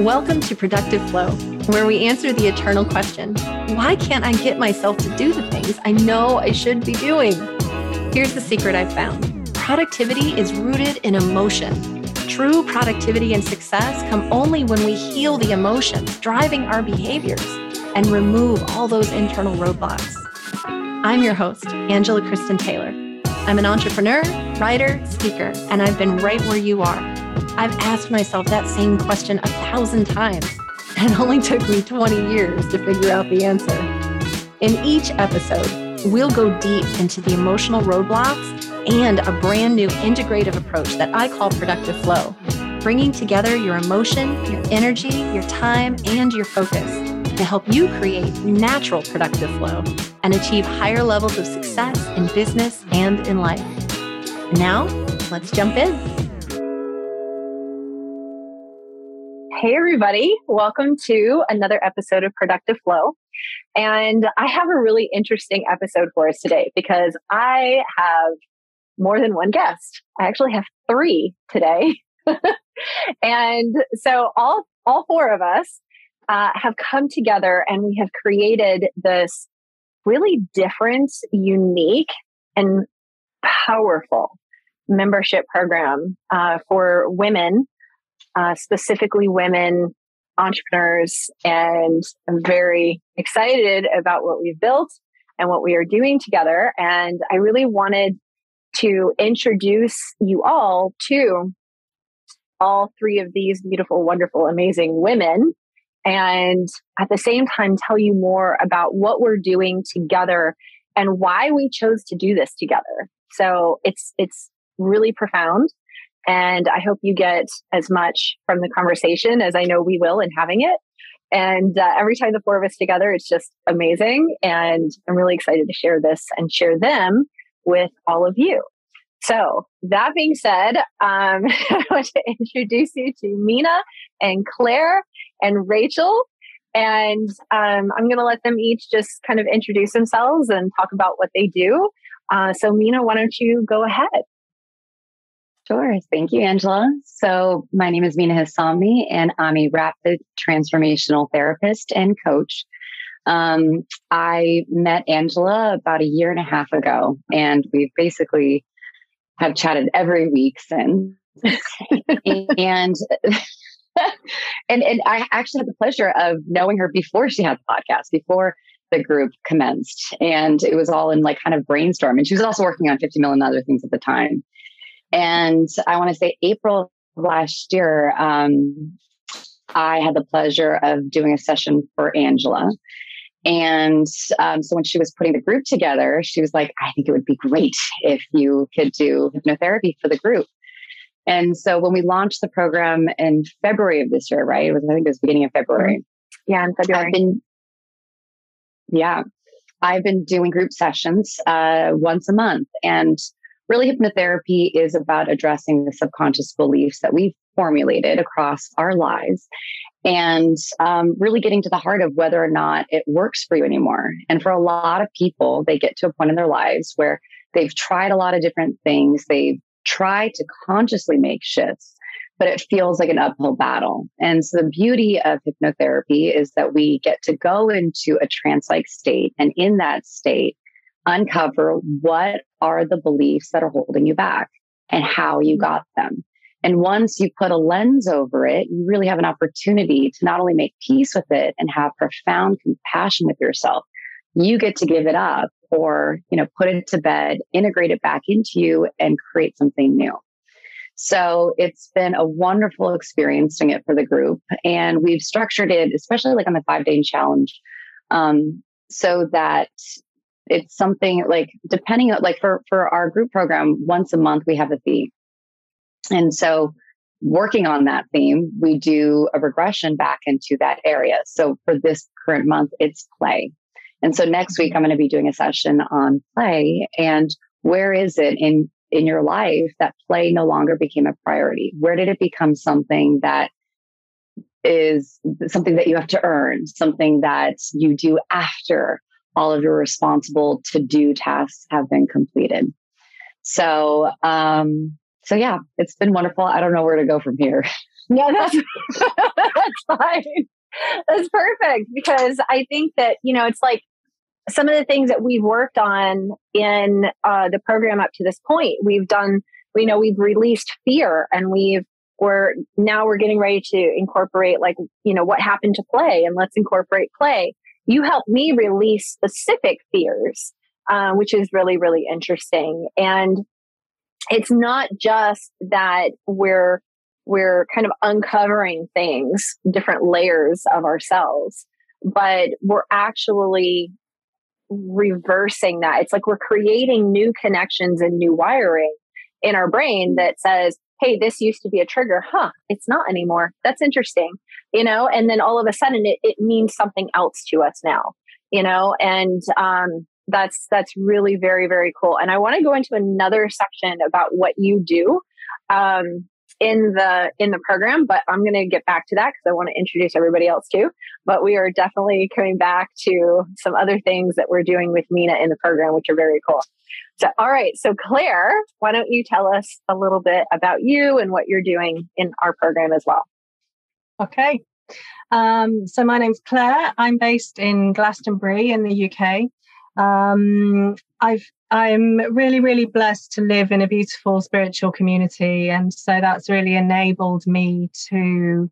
Welcome to Productive Flow, where we answer the eternal question why can't I get myself to do the things I know I should be doing? Here's the secret I've found productivity is rooted in emotion. True productivity and success come only when we heal the emotions driving our behaviors and remove all those internal roadblocks. I'm your host, Angela Kristen Taylor. I'm an entrepreneur, writer, speaker, and I've been right where you are. I've asked myself that same question a thousand times, and it only took me 20 years to figure out the answer. In each episode, we'll go deep into the emotional roadblocks and a brand new integrative approach that I call productive flow, bringing together your emotion, your energy, your time, and your focus to help you create natural productive flow and achieve higher levels of success in business and in life. Now, let's jump in. Hey, everybody. Welcome to another episode of Productive Flow. And I have a really interesting episode for us today because I have more than one guest. I actually have three today. and so all, all four of us uh, have come together and we have created this really different, unique, and powerful membership program uh, for women, uh, specifically women entrepreneurs. And I'm very excited about what we've built and what we are doing together. And I really wanted to introduce you all to all three of these beautiful, wonderful, amazing women. And at the same time, tell you more about what we're doing together and why we chose to do this together. So it's, it's really profound. And I hope you get as much from the conversation as I know we will in having it. And uh, every time the four of us together, it's just amazing. And I'm really excited to share this and share them with all of you. So, that being said, um, I want to introduce you to Meena and Clare and Rachael. And um, I'm going to let them each just kind of introduce themselves and talk about what they do. Uh, so, Meena, why don't you go ahead? Sure. Thank you, Angela. So, my name is Meena Hissami, and I'm a rapid transformational therapist and coach. Um, I met Angela about a year and a half ago, and we've basically have chatted every week since. and and and I actually had the pleasure of knowing her before she had the podcast, before the group commenced, and it was all in like kind of brainstorm. And she was also working on 50 million other things at the time. And I want to say April last year, um, I had the pleasure of doing a session for Angela. And um, so when she was putting the group together, she was like, I think it would be great if you could do hypnotherapy for the group. And so when we launched the program in February of this year, right? It was, I think it was beginning of February. Yeah, in February. I've been, yeah, I've been doing group sessions uh, once a month. And really, hypnotherapy is about addressing the subconscious beliefs that we've formulated across our lives and um, really getting to the heart of whether or not it works for you anymore. And for a lot of people, they get to a point in their lives where they've tried a lot of different things. They've tried to consciously make shifts, but it feels like an uphill battle. And so the beauty of hypnotherapy is that we get to go into a trance like state. And in that state, uncover what are the beliefs that are holding you back and how you got them. And once you put a lens over it, you really have an opportunity to not only make peace with it and have profound compassion with yourself, you get to give it up or, you know, put it to bed, integrate it back into you and create something new. So it's been a wonderful experience doing it for the group. And we've structured it, especially like on the five day challenge, um, so that it's something like depending on like for, for our group program, once a month we have a theme. And so working on that theme, we do a regression back into that area. So for this current month, it's play. And so next week, I'm going to be doing a session on play and where is it in, in your life that play no longer became a priority? Where did it become something that is something that you have to earn, something that you do after all of your responsible to do tasks have been completed? So, um, so yeah, it's been wonderful. I don't know where to go from here. No, that's that's fine. That's perfect because I think that you know it's like some of the things that we've worked on in uh, the program up to this point. We've done, you know, we've released fear, and we've we're now we're getting ready to incorporate like you know what happened to play, and let's incorporate play. You helped me release specific fears, uh, which is really really interesting, and it's not just that we're we're kind of uncovering things, different layers of ourselves, but we're actually reversing that. It's like we're creating new connections and new wiring in our brain that says, hey, this used to be a trigger. Huh, it's not anymore. That's interesting. You know, and then all of a sudden it, it means something else to us now, you know, and um, that's that's really very, very cool. And I want to go into another section about what you do. Um, in the in the program but i'm going to get back to that because i want to introduce everybody else too but we are definitely coming back to some other things that we're doing with meena in the program which are very cool so all right so clare why don't you tell us a little bit about you and what you're doing in our program as well okay um, so my name's clare i'm based in glastonbury in the uk um, I've I'm really, really blessed to live in a beautiful spiritual community. And so that's really enabled me to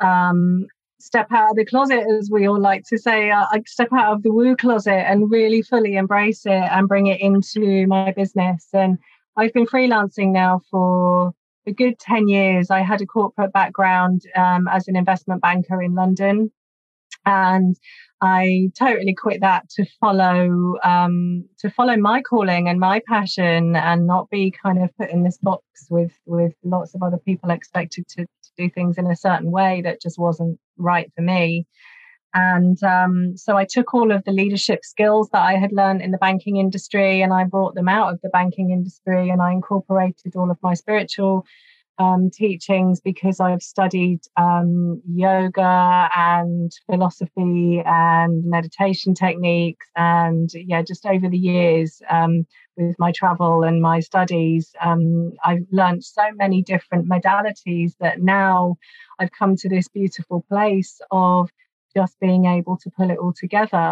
um, step out of the closet, as we all like to say, I step out of the woo closet and really fully embrace it and bring it into my business. And I've been freelancing now for a good 10 years. I had a corporate background um, as an investment banker in London. And I totally quit that to follow um, to follow my calling and my passion, and not be kind of put in this box with with lots of other people expected to, to do things in a certain way that just wasn't right for me. And um, so I took all of the leadership skills that I had learned in the banking industry, and I brought them out of the banking industry, and I incorporated all of my spiritual um, teachings because I've studied um, yoga and philosophy and meditation techniques. And yeah, just over the years um, with my travel and my studies, um, I've learned so many different modalities that now I've come to this beautiful place of just being able to pull it all together.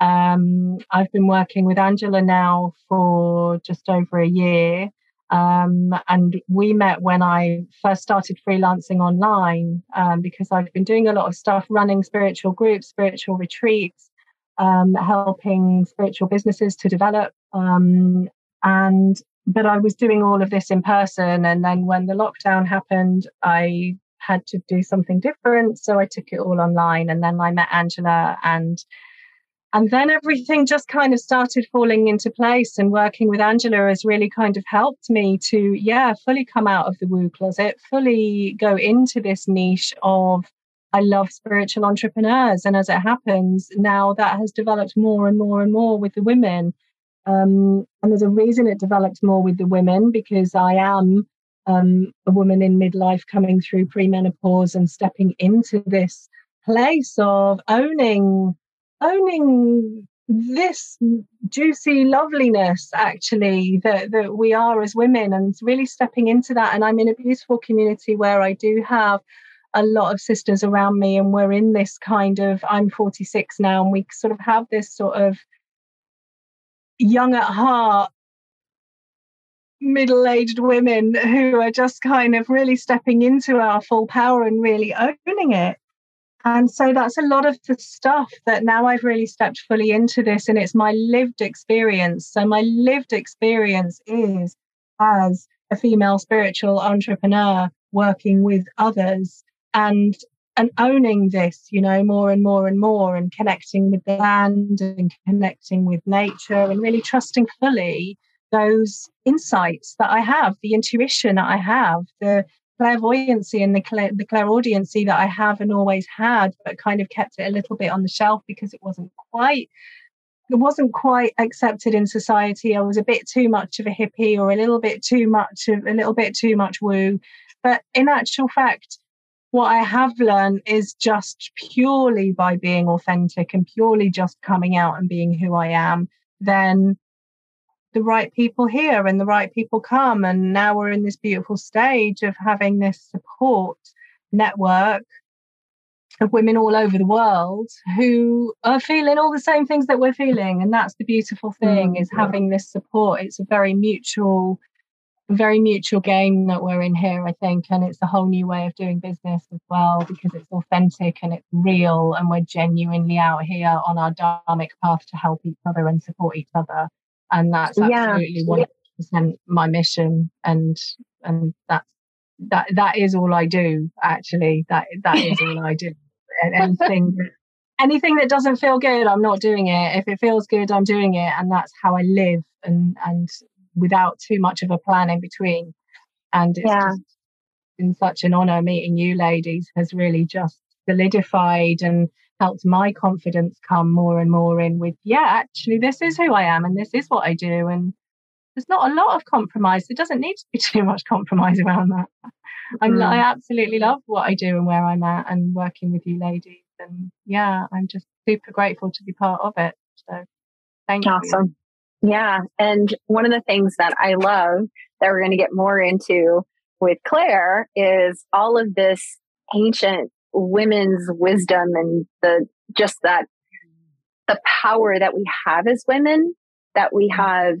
Um, I've been working with Angela now for just over a year. Um, and we met when I first started freelancing online um, because I've been doing a lot of stuff running spiritual groups, spiritual retreats, um, helping spiritual businesses to develop. Um, and but I was doing all of this in person. And then when the lockdown happened, I had to do something different. So I took it all online. And then I met Angela and and then everything just kind of started falling into place and working with angela has really kind of helped me to yeah fully come out of the woo closet fully go into this niche of i love spiritual entrepreneurs and as it happens now that has developed more and more and more with the women um, and there's a reason it developed more with the women because i am um, a woman in midlife coming through premenopause and stepping into this place of owning owning this juicy loveliness actually that, that we are as women and really stepping into that. And i'm in a beautiful community where i do have a lot of sisters around me and we're in this kind of i'm 46 now and we sort of have this sort of young at heart middle-aged women who are just kind of really stepping into our full power and really owning it and so that's a lot of the stuff that now I've really stepped fully into this, and it's my lived experience. So, my lived experience is as a female spiritual entrepreneur working with others and and owning this, you know, more and more and more, and connecting with the land and connecting with nature, and really trusting fully those insights that I have, the intuition that I have, the clairvoyancy and the, clair- the clairaudiency that I have and always had, but kind of kept it a little bit on the shelf because it wasn't quite it wasn't quite accepted in society. I was a bit too much of a hippie or a little bit too much of a little bit too much woo. But in actual fact, what I have learned is just purely by being authentic and purely just coming out and being who I am, then the right people here and the right people come. And now we're in this beautiful stage of having this support network of women all over the world who are feeling all the same things that we're feeling. And that's the beautiful thing mm, is having this support. It's a very mutual, very mutual game that we're in here, I think. And it's a whole new way of doing business as well because it's authentic and it's real and we're genuinely out here on our dharmic path to help each other and support each other. And that's absolutely one hundred percent my mission. And and that's that that is all I do actually. That that is all I do. Anything anything that doesn't feel good i'm not doing it. If it feels good i'm doing it. And that's how i live. And and without too much of a plan in between. And it's yeah. just been such an honor meeting you ladies has really just solidified and helped my confidence come more and more in with yeah actually this is who i am and this is what i do and there's not a lot of compromise there doesn't need to be too much compromise around that I'm, mm. I absolutely love what I do and where I'm at and working with you ladies. And yeah, I'm just super grateful to be part of it. So thank awesome. you. Awesome. Yeah. And one of the things that I love that we're going to get more into with Clare is all of this ancient women's wisdom and the just that the power that we have as women that we mm. have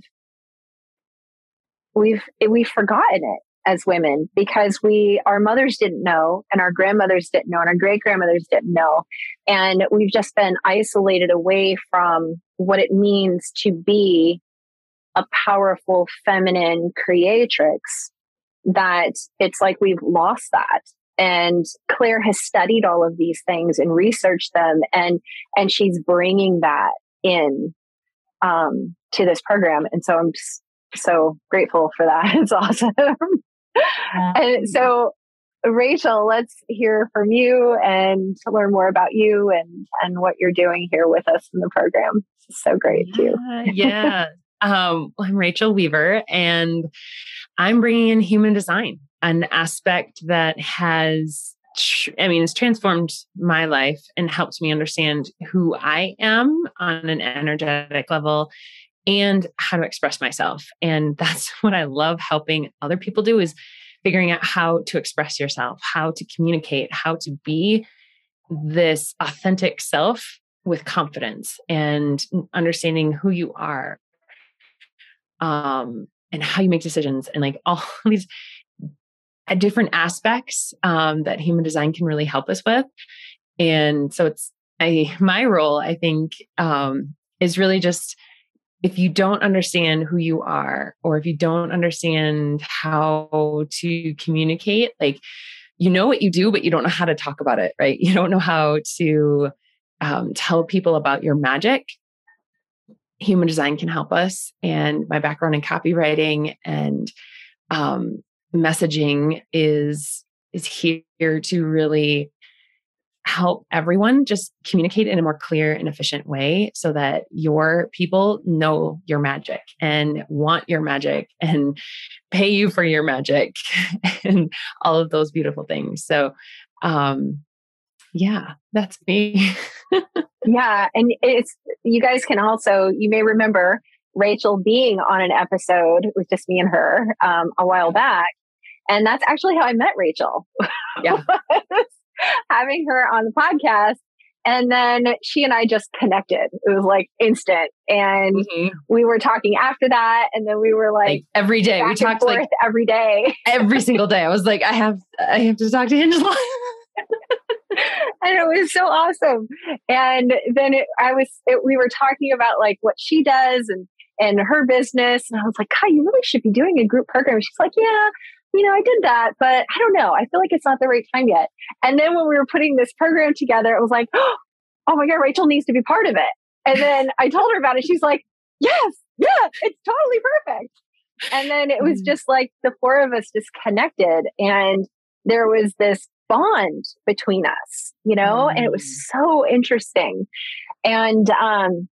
we've we've forgotten it as women because we our mothers didn't know and our grandmothers didn't know and our great grandmothers didn't know and we've just been isolated away from what it means to be a powerful feminine creatrix that it's like we've lost that and clare has studied all of these things and researched them and and she's bringing that in um, to this program and so i'm just so grateful for that it's awesome and so, Rachael, let's hear from you and learn more about you and and what you're doing here with us in the program. It's so great yeah, too. yeah. Um, I'm Rachael Weaver, and I'm bringing in human design, an aspect that has I mean, it's transformed my life and helped me understand who I am on an energetic level and how to express myself. And that's what I love helping other people do is figuring out how to express yourself, how to communicate, how to be this authentic self with confidence and understanding who you are um and how you make decisions and like all these different aspects um, that human design can really help us with. And so it's i my role i think um, is really just if you don't understand who you are or if you don't understand how to communicate like you know what you do but you don't know how to talk about it right? You don't know how to um, tell people about your magic. Human design can help us and my background in copywriting and um, messaging is is here to really help everyone just communicate in a more clear and efficient way so that your people know your magic and want your magic and pay you for your magic and all of those beautiful things. So, um, yeah, that's me. yeah. And it's, you guys can also, you may remember Rachael being on an episode with just me and her um, a while back. And that's actually how I met Rachael. Yeah. having her on the podcast. And then she and I just connected. It was like instant. And mm-hmm. we were talking after that. And then we were like, like every day. We talked like every day. every single day. I was like, I have I have to talk to Angela. and it was so awesome. And then it, I was, it, we were talking about like what she does and, and her business. And I was like, God, you really should be doing a group program. She's like, yeah, you know, I did that, but I don't know. I feel like it's not the right time yet. And then when we were putting this program together, it was like, oh my God, Rachael needs to be part of it. And then I told her about it. She's like, yes, yeah, it's totally perfect. And then it was mm. just like the four of us just connected and there was this bond between us, you know, and it was mm. so interesting. And um,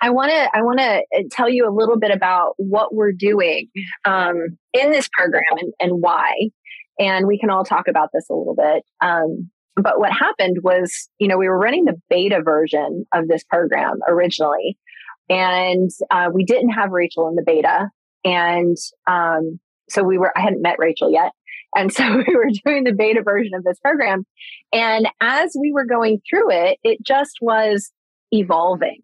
I want to I want to uh, tell you a little bit about what we're doing um, in this program and, and why, and we can all talk about this a little bit. Um, but what happened was, you know, we were running the beta version of this program originally, And uh, we didn't have Rachael in the beta. And um, so we were, I hadn't met Rachael yet. And so we were doing the beta version of this program. And as we were going through it, it just was evolving.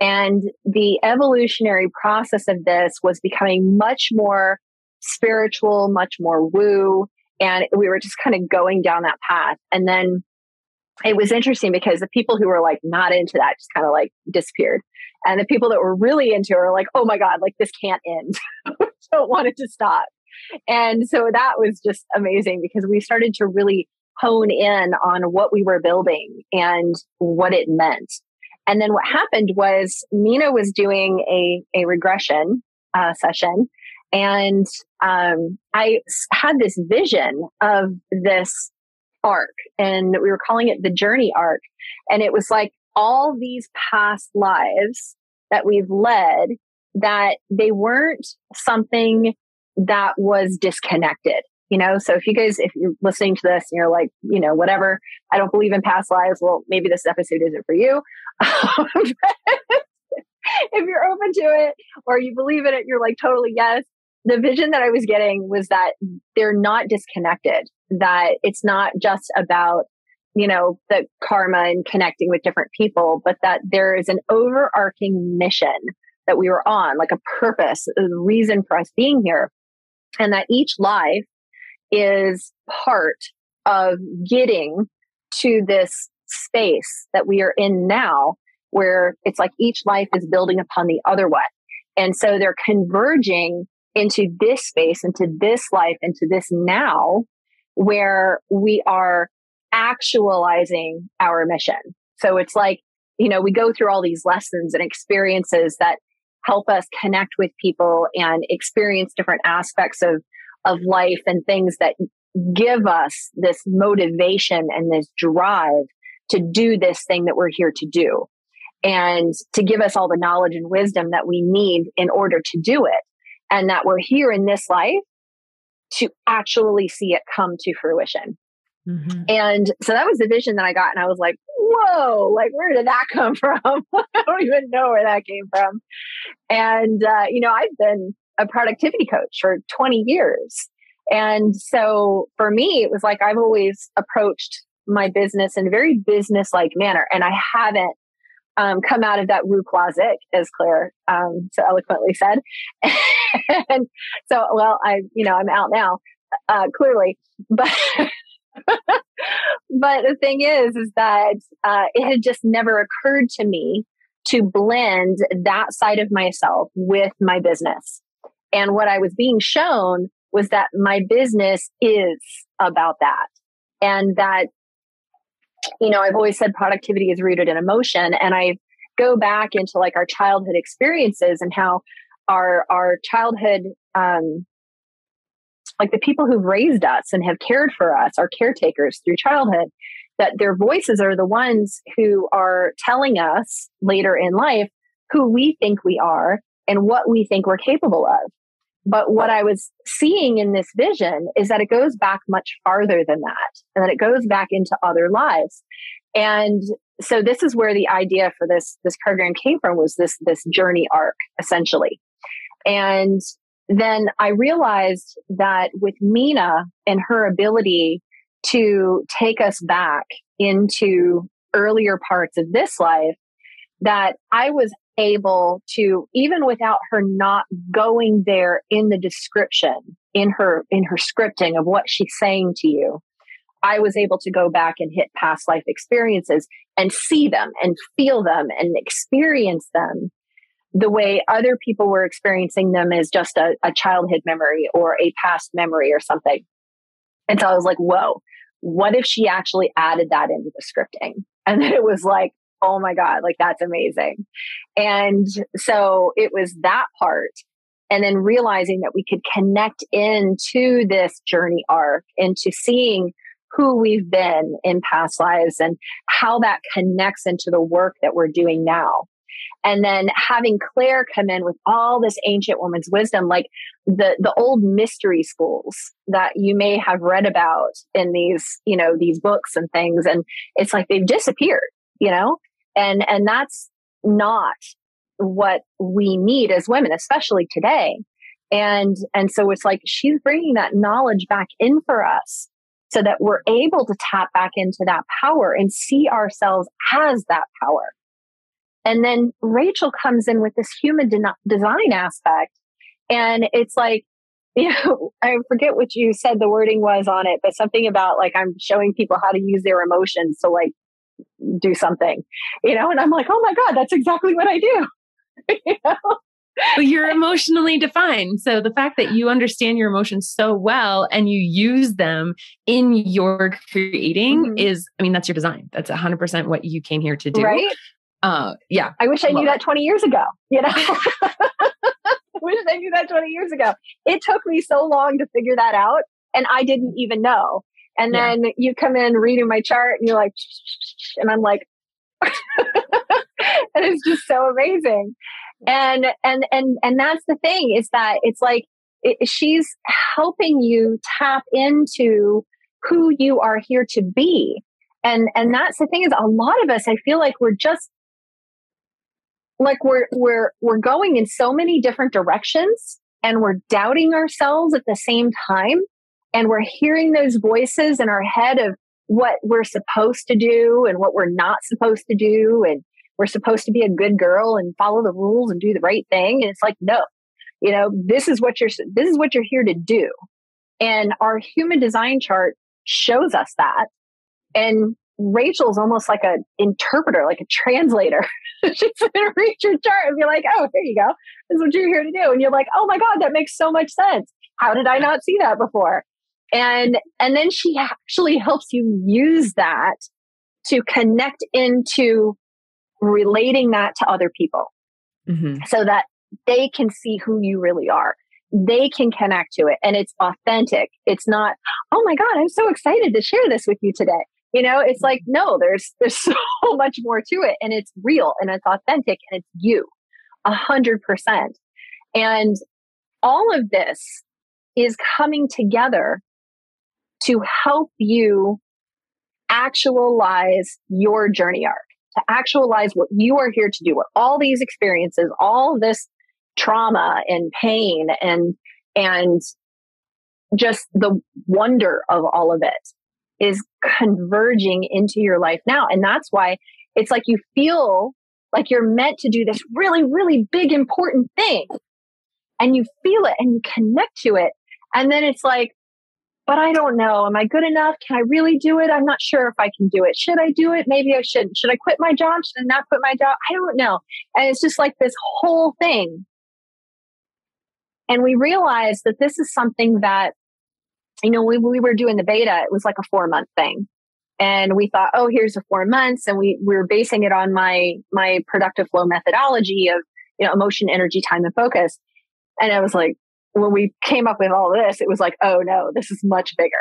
And the evolutionary process of this was becoming much more spiritual, much more woo. And we were just kind of going down that path. And then it was interesting because the people who were like not into that just kind of like disappeared. And the people that were really into it were like, oh my God, like this can't end. Don't want it to stop. And so that was just amazing because we started to really hone in on what we were building and what it meant. And then what happened was Meena was doing a, a regression uh, session and um, I had this vision of this arc, and we were calling it the journey arc. And it was like all these past lives that we've led that they weren't something that was disconnected. You know, so if you guys, if you're listening to this and you're like, you know, whatever, I don't believe in past lives, well, maybe this episode isn't for you. if you're open to it or you believe in it, you're like, totally yes the vision that I was getting was that they're not disconnected, that it's not just about, you know, the karma and connecting with different people, but that there is an overarching mission that we were on, like a purpose, a reason for us being here. And that each life is part of getting to this space that we are in now, where it's like each life is building upon the other one. And so they're converging into this space, into this life, into this now where we are actualizing our mission. So it's like, you know, we go through all these lessons and experiences that help us connect with people and experience different aspects of, of life and things that give us this motivation and this drive to do this thing that we're here to do and to give us all the knowledge and wisdom that we need in order to do it and that we're here in this life to actually see it come to fruition. Mm-hmm. And so that was the vision that I got. And I was like, whoa, like, where did that come from? I don't even know where that came from. And, uh, you know, I've been a productivity coach for 20 years. And so for me, it was like I've always approached my business in a very business like manner. And I haven't um, come out of that woo closet, as Clare um, so eloquently said. and so, well, I, you know, I'm out now, uh, clearly, but. but the thing is, is that uh, it had just never occurred to me to blend that side of myself with my business. And what I was being shown was that my business is about that. And that you know, I've always said productivity is rooted in emotion. And I go back into like our childhood experiences and how our our childhood um like the people who've raised us and have cared for us, our caretakers through childhood, that their voices are the ones who are telling us later in life who we think we are and what we think we're capable of. But what I was seeing in this vision is that it goes back much farther than that, and that it goes back into other lives. And so this is where the idea for this this program came from was this this journey arc essentially. And then I realized that with Meena and her ability to take us back into earlier parts of this life, that I was able to even without her not going there in the description in her in her scripting of what she's saying to you i was able to go back and hit past life experiences and see them and feel them and experience them the way other people were experiencing them as just a, a childhood memory or a past memory or something. And so i was like whoa what if she actually added that into the scripting? And then it was like oh my God, like that's amazing. And so it was that part. And then realizing that we could connect into this journey arc, into seeing who we've been in past lives and how that connects into the work that we're doing now. And then having Clare come in with all this ancient woman's wisdom, like the, the old mystery schools that you may have read about in these, you know, these books and things. And it's like they've disappeared, you know? and and that's not what we need as women, especially today. And, and so it's like she's bringing that knowledge back in for us so that we're able to tap back into that power and see ourselves as that power. And then Rachael comes in with this human de- design aspect. And it's like, you know, I forget what you said the wording was on it, but something about like I'm showing people how to use their emotions So, like do something, you know, and I'm like, oh my God, that's exactly what I do. you know? but you're emotionally defined. So the fact that you understand your emotions so well and you use them in your creating mm-hmm. is, I mean, that's your design. That's 100% what you came here to do. Right. Uh, yeah. I wish I knew that 20 years ago, you know? I wish I knew that 20 years ago. It took me so long to figure that out, and I didn't even know. And yeah. then you come in reading my chart, and you're like, and I'm like, and it's just so amazing. And and and and that's the thing is that it's like it, she's helping you tap into who you are here to be. And and that's the thing is a lot of us I feel like we're just like we're we're we're going in so many different directions and we're doubting ourselves at the same time and we're hearing those voices in our head of what we're supposed to do and what we're not supposed to do and we're supposed to be a good girl and follow the rules and do the right thing and it's like no you know this is what you're this is what you're here to do and our human design chart shows us that and Rachael's almost like an interpreter, like a translator. She's to read your chart and be like, oh, here you go. This is what you're here to do. And you're like, oh my God, that makes so much sense. How did I not see that before? And, and then she actually helps you use that to connect into relating that to other people mm-hmm. so that they can see who you really are. They can connect to it and it's authentic. It's not, oh my God, I'm so excited to share this with you today you know it's like no there's there's so much more to it and it's real and it's authentic and it's you a hundred percent and all of this is coming together to help you actualize your journey arc to actualize what you are here to do what all these experiences all this trauma and pain and and just the wonder of all of it is converging into your life now. And that's why it's like you feel like you're meant to do this really, really big, important thing. And you feel it and you connect to it. And then it's like, but I don't know. Am I good enough? Can I really do it? I'm not sure if I can do it. Should I do it? Maybe I shouldn't. Should I quit my job? Should I not quit my job? I don't know. And it's just like this whole thing. And we realized that this is something that you know, we, we were doing the beta, it was like a four month thing. And we thought, oh, here's the four months. And we, we were basing it on my, my productive flow methodology of, you know, emotion, energy, time, and focus. And I was like, when we came up with all this, it was like, oh no, this is much bigger.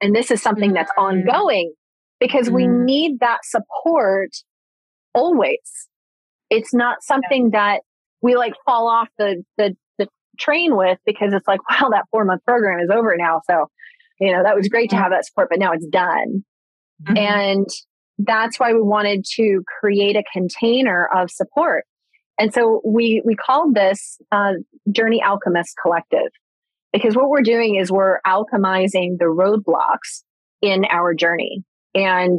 And this is something that's mm-hmm. ongoing because mm we mm-hmm. need that support always. It's not something that we like fall off the, the, the train with because it's like, well, that four month program is over now. So, you know, that was great to have that support, but now it's done. Mm-hmm. And that's why we wanted to create a container of support. And so we, we called this uh, Journey Alchemist Collective because what we're doing is we're alchemizing the roadblocks in our journey. And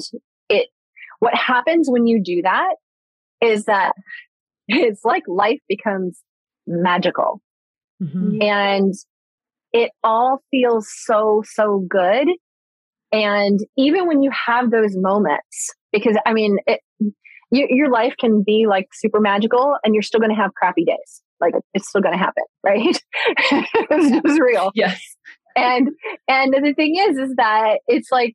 it, what happens when you do that is that it's like life becomes magical. Mm-hmm. And it all feels so, so good. And even when you have those moments, because I mean, it, you, your life can be like super magical and you're still going to have crappy days. Like it's still going to happen, right? it's just real. Yes. And, and the thing is, is that it's like,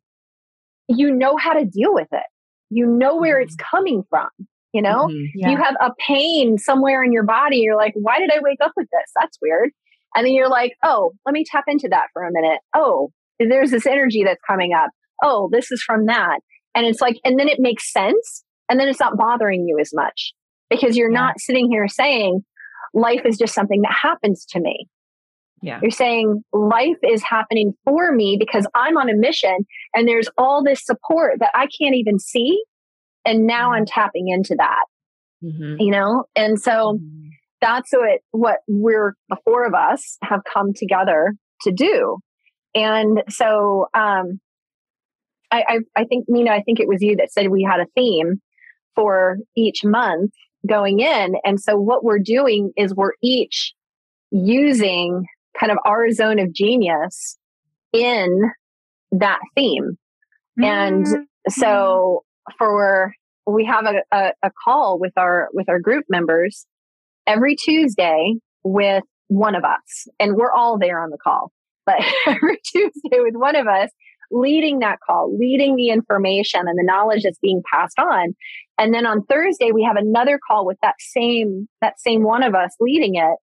you know how to deal with it. You know where it's mm-hmm. coming from. You know, mm-hmm. yeah. you have a pain somewhere in your body. You're like, why did I wake up with this? That's weird. And then you're like, oh, let me tap into that for a minute. Oh, there's this energy that's coming up. Oh, this is from that. And it's like, and then it makes sense. And then it's not bothering you as much because you're yeah. not sitting here saying life is just something that happens to me. Yeah. You're saying life is happening for me because I'm on a mission and there's all this support that I can't even see. And now I'm tapping into that. mm-hmm. you know? And so mm-hmm. that's what, what we're, the four of us have come together to do. And so, um, I, I, I think, Meena, I think it was you that said we had a theme for each month going in. And so what we're doing is we're each using kind of our zone of genius in that theme. Mm-hmm. And so for we have a, a, a call with our with our group members every Tuesday with one of us. And we're all there on the call. But every Tuesday with one of us leading that call, leading the information and the knowledge that's being passed on. And then on Thursday, we have another call with that same, that same one of us leading it.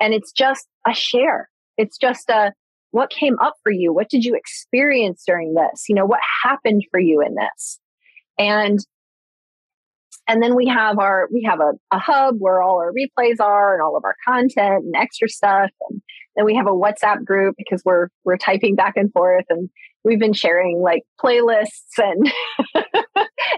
And it's just a share. It's just a, what came up for you? What did you experience during this? You know, what happened for you in this? And and then we have our we have a, a hub where all our replays are and all of our content and extra stuff and then we have a whatsapp group because we're we're typing back and forth and we've been sharing like playlists and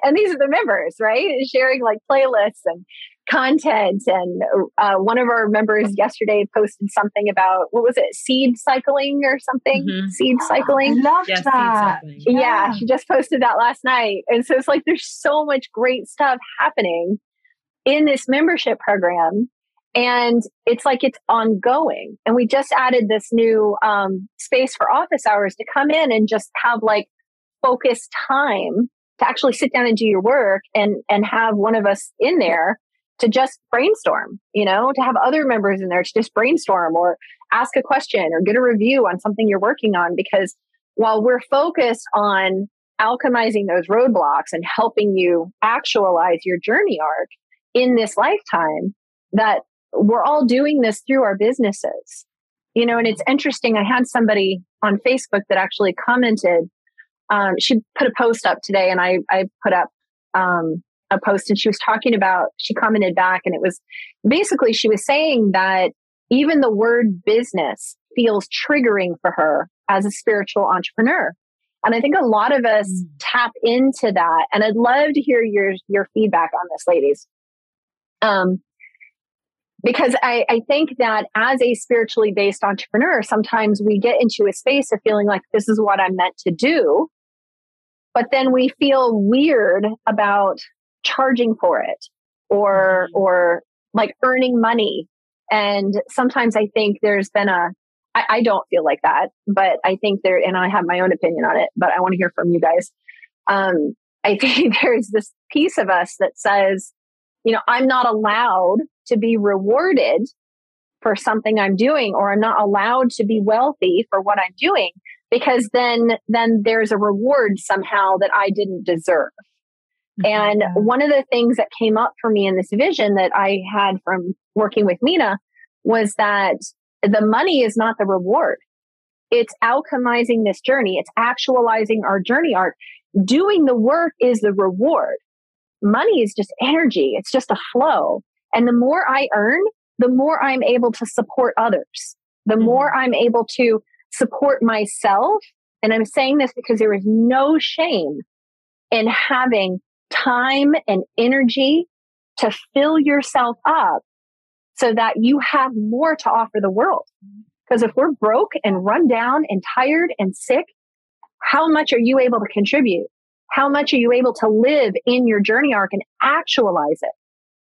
and these are the members right sharing like playlists and content. And uh, one of our members yesterday posted something about what was it, seed cycling or something? Mm-hmm. Seed cycling. I love yes, that. Yeah. yeah, she just posted that last night. And so it's like there's so much great stuff happening in this membership program. And it's like it's ongoing. And we just added this new um, space for office hours to come in and just have like focused time to actually sit down and do your work and and have one of us in there to just brainstorm, you know, to have other members in there to just brainstorm or ask a question or get a review on something you're working on. Because while we're focused on alchemizing those roadblocks and helping you actualize your journey arc in this lifetime, that we're all doing this through our businesses. You know, and it's interesting. I had somebody on Facebook that actually commented. Um, she put a post up today, and I I put up um, a post and she was talking about, she commented back and it was basically she was saying that even the word business feels triggering for her as a spiritual entrepreneur. And I think a lot of us mm. tap into that. And I'd love to hear your, your feedback on this, ladies. Um, because I, I think that as a spiritually based entrepreneur, sometimes we get into a space of feeling like this is what I'm meant to do. But then we feel weird about charging for it or mm-hmm. or like earning money and sometimes i think there's been a I, I don't feel like that but i think there and i have my own opinion on it but i want to hear from you guys um i think there's this piece of us that says you know i'm not allowed to be rewarded for something i'm doing or i'm not allowed to be wealthy for what i'm doing because then then there's a reward somehow that i didn't deserve and mm-hmm. one of the things that came up for me in this vision that I had from working with Meena was that the money is not the reward. It's alchemizing this journey. It's actualizing our journey arc. Doing the work is the reward. Money is just energy. It's just a flow. And the more I earn, the more I'm able to support others. The mm-hmm. more I'm able to support myself. And I'm saying this because there is no shame in having time and energy to fill yourself up so that you have more to offer the world. Because if we're broke and run down and tired and sick, how much are you able to contribute? How much are you able to live in your journey arc and actualize it?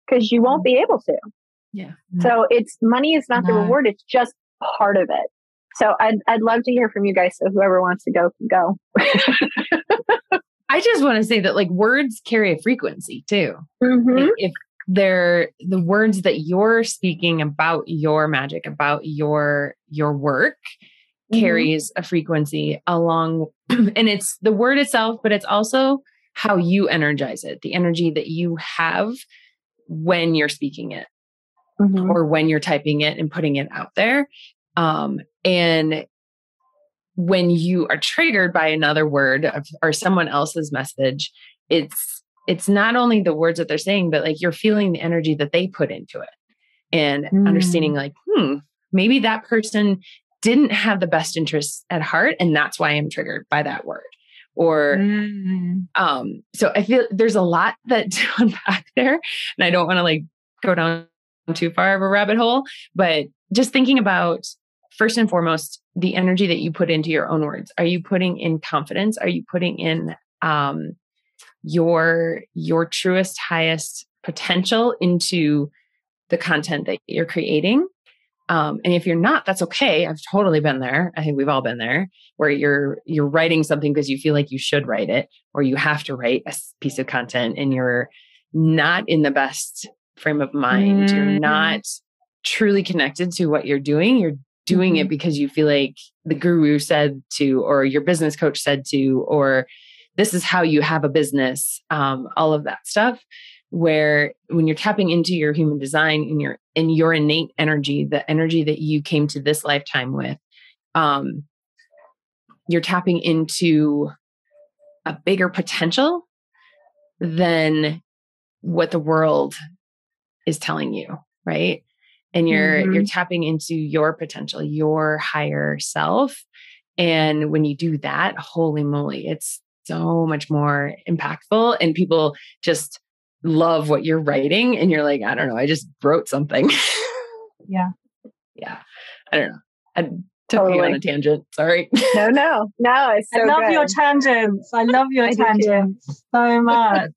Because you won't be able to. Yeah. So it's money is not no. the reward, it's just part of it. So I'd, I'd love to hear from you guys. So whoever wants to go can go. I just want to say that like words carry a frequency too. Mm-hmm. If they're the words that you're speaking about your magic, about your your work mm-hmm. carries a frequency along and it's the word itself, but it's also how you energize it, the energy that you have when you're speaking it mm-hmm. or when you're typing it and putting it out there. Um, and when you are triggered by another word of, or someone else's message, it's it's not only the words that they're saying, but like you're feeling the energy that they put into it and mm. understanding like, hmm, maybe that person didn't have the best interests at heart. And that's why I'm triggered by that word. Or mm. um so i feel there's a lot that to unpack there and i don't want to like go down too far of a rabbit hole but just thinking about first and foremost the energy that you put into your own words. Are you putting in confidence? Are you putting in um your your truest highest potential into the content that you're creating um, and if you're not, that's okay. I've totally been there. I think we've all been there where you're you're writing something because you feel like you should write it or you have to write a piece of content and you're not in the best frame of mind. Mm-hmm. You're not truly connected to what you're doing. You're doing mm-hmm. it because you feel like the guru said to or your business coach said to or this is how you have a business um, all of that stuff where when you're tapping into your human design and your in your innate energy the energy that you came to this lifetime with um you're tapping into a bigger potential than what the world is telling you right and you're mm-hmm. you're tapping into your potential your higher self and when you do that holy moly it's so much more impactful and people just love what you're writing and you're like, I don't know, I just wrote something. yeah. Yeah. I don't know. I took totally. me on a tangent. Sorry. No, no, no. It's so I love good. your tangents. I love your I tangents so much.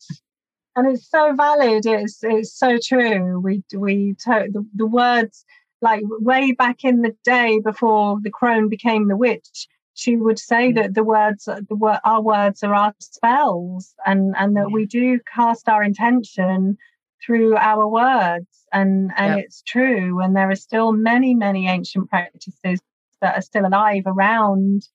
and it's so valid. It's it's so true. We we to, the, the words like way back in the day before the crone became the witch she would say mm. that the words the our words are our spells and and that we do cast our intention through our words and and yep. it's true and there are still many many ancient practices that are still alive around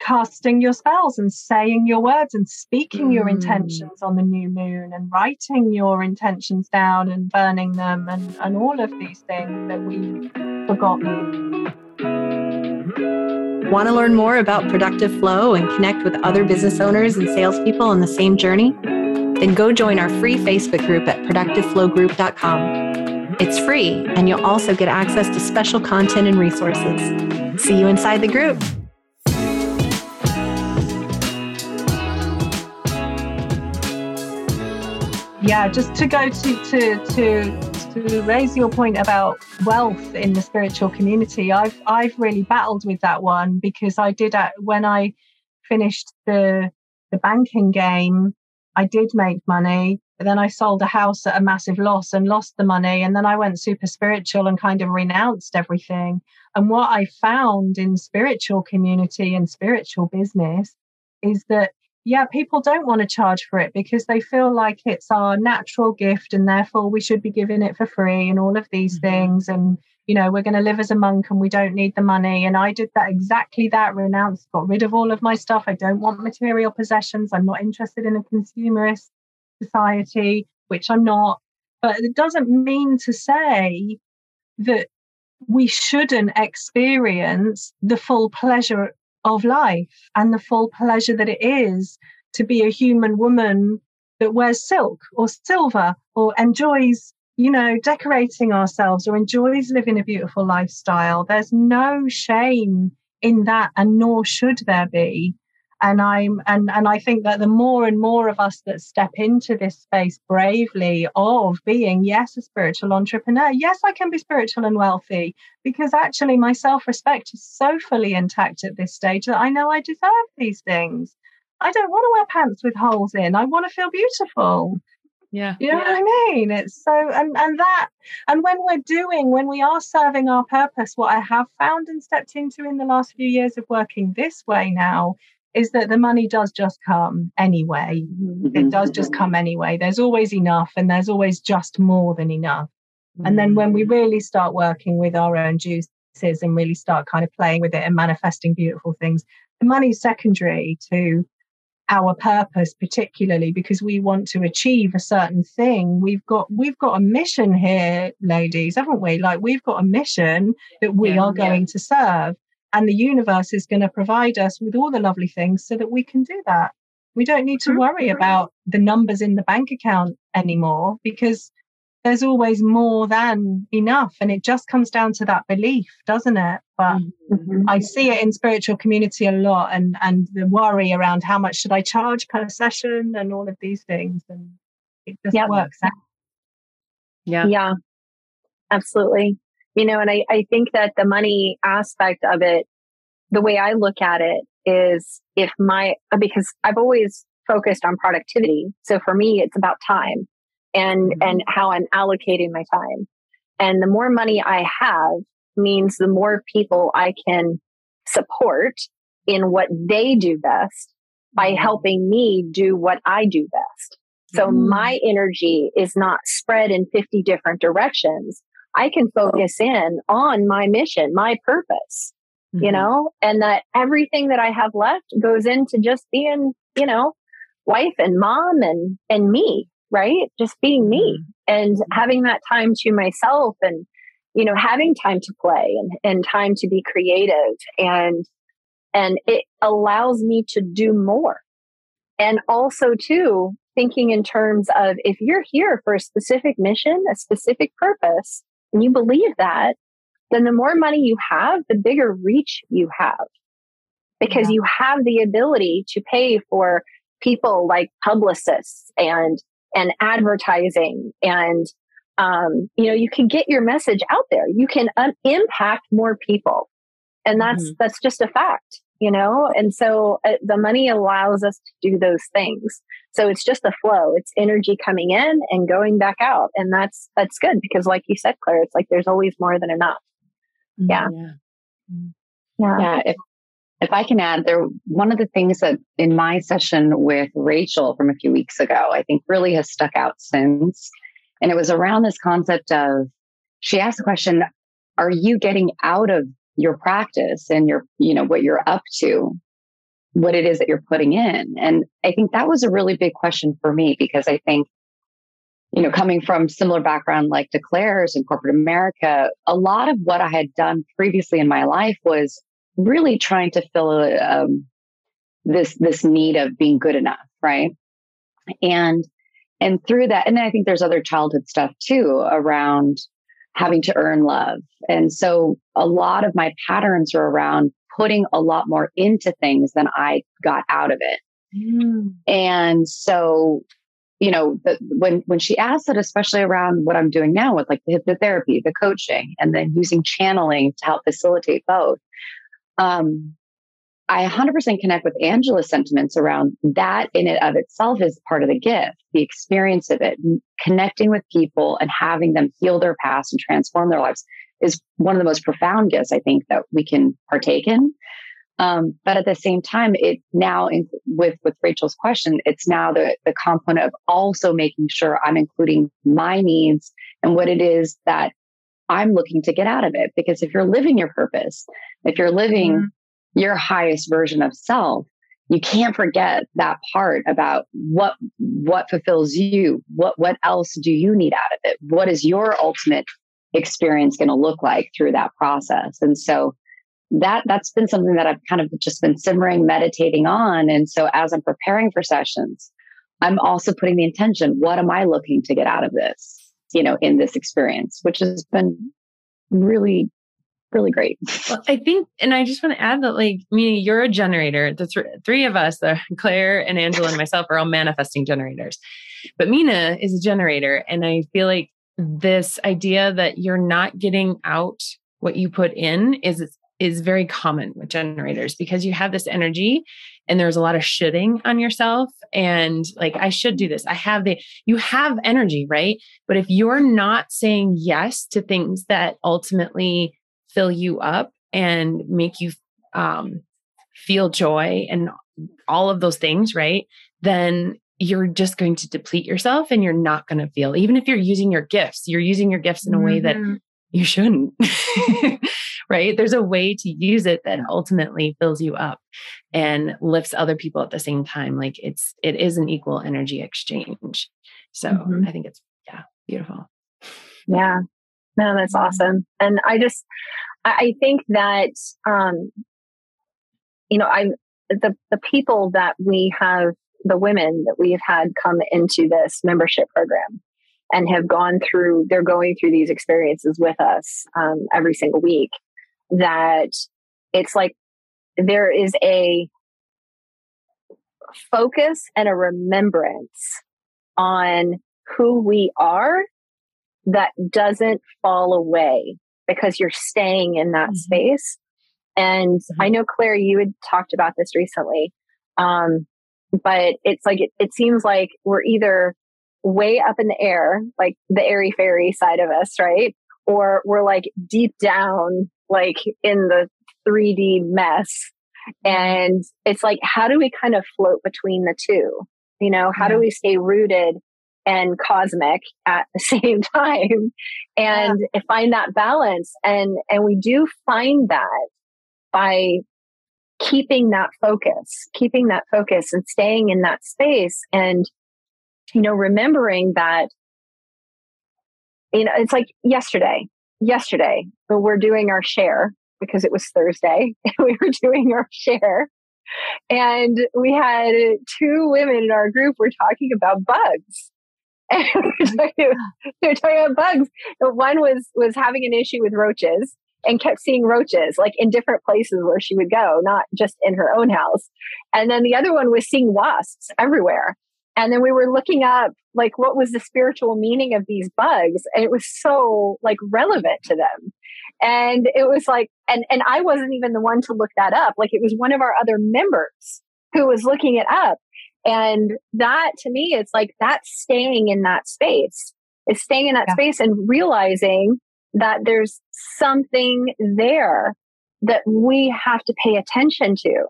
casting your spells and saying your words and speaking mm. your intentions on the new moon and writing your intentions down and burning them and, and all of these things that we've forgotten. Want to learn more about productive flow and connect with other business owners and salespeople on the same journey? Then go join our free Facebook group at productiveflowgroup.com. It's free, and you'll also get access to special content and resources. See you inside the group. Yeah, just to go to to to to raise your point about wealth in the spiritual community, I've I've really battled with that one because I did at, when I finished the the banking game, I did make money, but then I sold a house at a massive loss and lost the money, and then I went super spiritual and kind of renounced everything. And what I found in spiritual community and spiritual business is that yeah, people don't want to charge for it because they feel like it's our natural gift and therefore we should be giving it for free and all of these mm-hmm. things. And, you know, we're going to live as a monk and we don't need the money. And I did that exactly that, renounced, got rid of all of my stuff. I don't want material possessions. I'm not interested in a consumerist society, which I'm not. But it doesn't mean to say that we shouldn't experience the full pleasure of life and the full pleasure that it is to be a human woman that wears silk or silver or enjoys you know decorating ourselves or enjoys living a beautiful lifestyle. There's no shame in that and nor should there be and i'm and and i think that the more and more of us that step into this space bravely of being yes a spiritual entrepreneur yes i can be spiritual and wealthy because actually my self-respect is so fully intact at this stage that i know i deserve these things. I don't want to wear pants with holes in. I want to feel beautiful. Yeah. You know yeah. what i mean? It's so and and that and when we're doing when we are serving our purpose what i have found and stepped into in the last few years of working this way now is that the money does just come anyway. Mm-hmm. It does just come anyway. There's always enough and there's always just more than enough. Mm-hmm. And then when we mm. really start working with our own juices and really start kind of playing with it and manifesting beautiful things, the money's secondary to our purpose particularly because we want to achieve a certain thing we've got we've got a mission here ladies haven't we like we've got a mission that we yeah, are going yeah. to serve and the universe is going to provide us with all the lovely things so that we can do that. We don't need to worry about the numbers in the bank account anymore because there's always more than enough. And it just comes down to that belief, doesn't it? But mm-hmm. I see it in spiritual community a lot and, and the worry around how much should I charge per session and all of these things. And it just yep. works out. Yeah. Yeah. Absolutely. You know, and I, I think that the money aspect of it, the way I look at it is if my, because I've always focused on productivity. So for me, it's about time and, mm-hmm. and how I'm allocating my time. And the more money I have means the more people I can support in what they do best by mm-hmm. helping me do what I do best. So mm-hmm. my energy is not spread in 50 different directions. I can focus in on my mission, my purpose, mm-hmm. you know, and that everything that I have left goes into just being, you know, wife and mom and, and me, right? Just being me mm-hmm. and having that time to myself and, you know, having time to play and, and time to be creative and, and it allows me to do more. And also too, thinking in terms of if you're here for a specific mission, a specific purpose, and you believe that, then the more money you have, the bigger reach you have because yeah. you have the ability to pay for people like publicists and and advertising and um, you know you can get your message out there you can um, impact more people and that's mm-hmm. that's just a fact you know? And so uh, the money allows us to do those things. So it's just a flow. It's energy coming in and going back out. And that's that's good because like you said clare it's like there's always more than enough. Yeah. yeah, yeah. yeah if if I can add there, one of the things that in my session with Rachael from a few weeks ago, I think really has stuck out since. And it was around this concept of she asked the question, are you getting out of your practice and your, you know, what you're up to, what it is that you're putting in? And I think that was a really big question for me because I think, you know, coming from similar background like Declares in corporate America, a lot of what I had done previously in my life was really trying to fill um, this this need of being good enough, right? And and through that, and I think there's other childhood stuff too around having to earn love. And so a lot of my patterns are around putting a lot more into things than I got out of it. Mm. And so, you know, the, when when she asked that, especially around what I'm doing now with like the hypnotherapy, the coaching, and then using channeling to help facilitate both, um, I 100% connect with Angela's sentiments around that in and of itself is part of the gift, the experience of it, connecting with people and having them heal their past and transform their lives is one of the most profound gifts I think that we can partake in. Um, but at the same time, it now in, with with Rachael's question, it's now the the component of also making sure I'm including my needs and what it is that I'm looking to get out of it. Because if you're living your purpose, if you're living mm-hmm. Your highest version of self, you can't forget that part about what what fulfills you. What what else do you need out of it? What is your ultimate experience going to look like through that process? And so that that's been something that I've kind of just been simmering, meditating on. And so as I'm preparing for sessions, I'm also putting the intention, what am I looking to get out of this? you know, in this experience, which has been really, really great. Well, I think, and I just want to add that, like, I mean, you're a generator. The th- three of us, the Clare and Angela and myself, are all manifesting generators. But Meena is a generator. And I feel like this idea that you're not getting out what you put in is is very common with generators because you have this energy and there's a lot of shitting on yourself and like I should do this. I have the you have energy, right? But if you're not saying yes to things that ultimately fill you up and make you um feel joy and all of those things, right? Then you're just going to deplete yourself and you're not going to feel even if you're using your gifts, you're using your gifts in a way that mm-hmm. you shouldn't. right? There's a way to use it that ultimately fills you up and lifts other people at the same time. Like it's, it is an equal energy exchange. So mm-hmm. I think it's, yeah, beautiful. Yeah. No, that's awesome. And I just, I think that, um, you know, I, the, the people that we have, the women that we have had come into this membership program, and have gone through, they're going through these experiences with us um, every single week. That it's like there is a focus and a remembrance on who we are that doesn't fall away because you're staying in that mm-hmm. space. And mm-hmm. I know, Clare, you had talked about this recently. Um, but it's like, it, it seems like we're either way up in the air, like the airy fairy side of us, right? Or we're like deep down, like in the 3D mess. And it's like, how do we kind of float between the two? You know, how do we stay rooted and cosmic at the same time and yeah. find that balance? And, and we do find that by keeping that focus, keeping that focus and staying in that space and, you know, remembering that, you know, it's like yesterday, yesterday, we're doing our share because it was Thursday. we were doing our share. And we had two women in our group were talking about bugs. And they were talking about bugs. The One was was having an issue with roaches and kept seeing roaches like in different places where she would go, not just in her own house. And then the other one was seeing wasps everywhere. And then we were looking up like what was the spiritual meaning of these bugs and it was so like relevant to them and it was like and and i wasn't even the one to look that up like it was one of our other members who was looking it up and that to me it's like that's staying in that space is staying in that yeah. space and realizing that there's something there that we have to pay attention to